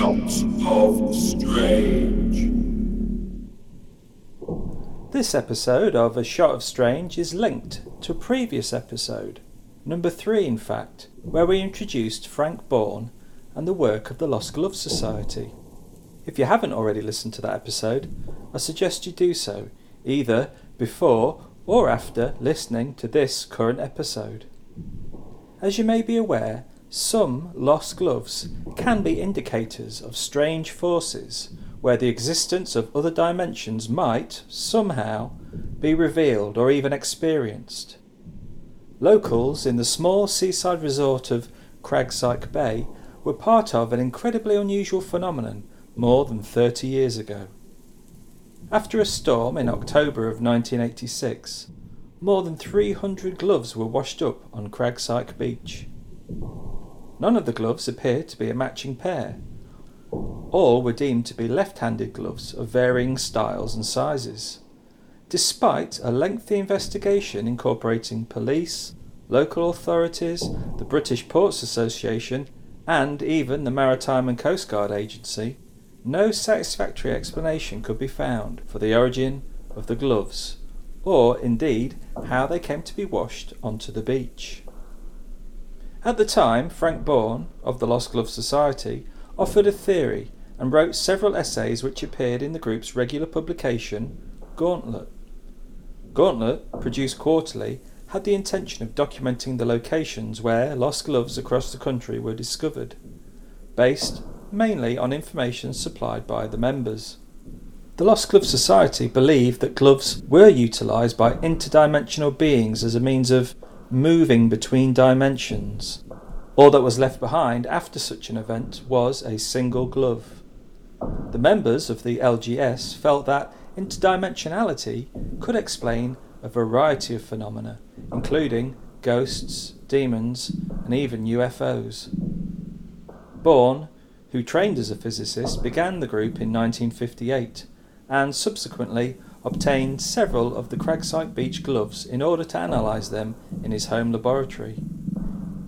Of Strange. This episode of A Shot of Strange is linked to a previous episode, number three in fact, where we introduced Frank Bourne and the work of the Lost Gloves Society. If you haven't already listened to that episode, I suggest you do so, either before or after listening to this current episode. As you may be aware, some lost gloves can be indicators of strange forces where the existence of other dimensions might, somehow, be revealed or even experienced. Locals in the small seaside resort of Cragsyke Bay were part of an incredibly unusual phenomenon more than 30 years ago. After a storm in October of 1986, more than 300 gloves were washed up on Cragsyke Beach. None of the gloves appeared to be a matching pair. All were deemed to be left handed gloves of varying styles and sizes. Despite a lengthy investigation incorporating police, local authorities, the British Ports Association, and even the Maritime and Coast Guard Agency, no satisfactory explanation could be found for the origin of the gloves, or indeed how they came to be washed onto the beach. At the time, Frank Bourne, of the Lost Glove Society, offered a theory and wrote several essays which appeared in the group's regular publication, Gauntlet. Gauntlet, produced quarterly, had the intention of documenting the locations where lost gloves across the country were discovered, based mainly on information supplied by the members. The Lost Glove Society believed that gloves were utilised by interdimensional beings as a means of moving between dimensions. All that was left behind after such an event was a single glove. The members of the LGS felt that interdimensionality could explain a variety of phenomena, including ghosts, demons, and even UFOs. Bourne, who trained as a physicist, began the group in 1958 and subsequently obtained several of the Cragsyke Beach gloves in order to analyse them in his home laboratory.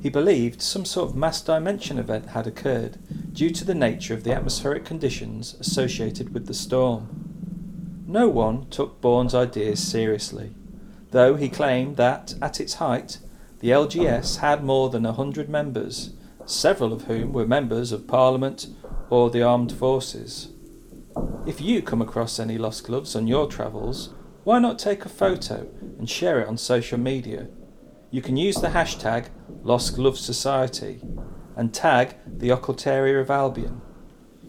He believed some sort of mass dimension event had occurred due to the nature of the atmospheric conditions associated with the storm. No one took Bourne's ideas seriously, though he claimed that, at its height, the LGS had more than a hundred members, several of whom were members of Parliament or the armed forces. If you come across any lost gloves on your travels, why not take a photo and share it on social media? You can use the hashtag Lost Glove Society and tag the Occultaria of Albion.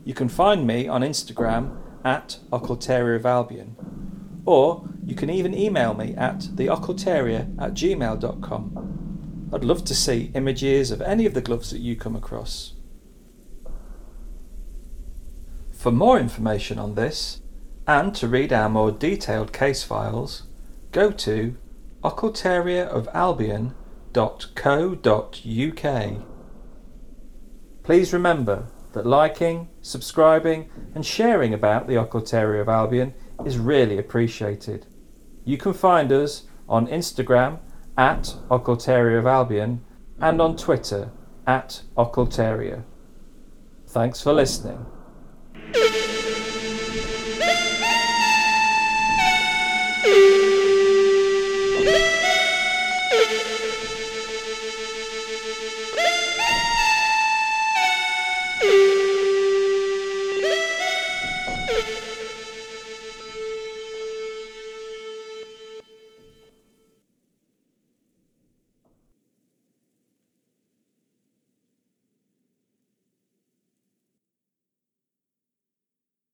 You can find me on Instagram at Occultaria of Albion, or you can even email me at theoccultaria at gmail.com. I'd love to see images of any of the gloves that you come across. For more information on this, and to read our more detailed case files, go to occultariaofalbion.co.uk. Please remember that liking, subscribing, and sharing about the Occultaria of Albion is really appreciated. You can find us on Instagram at Occultaria of Albion and on Twitter at Occultaria. Thanks for listening.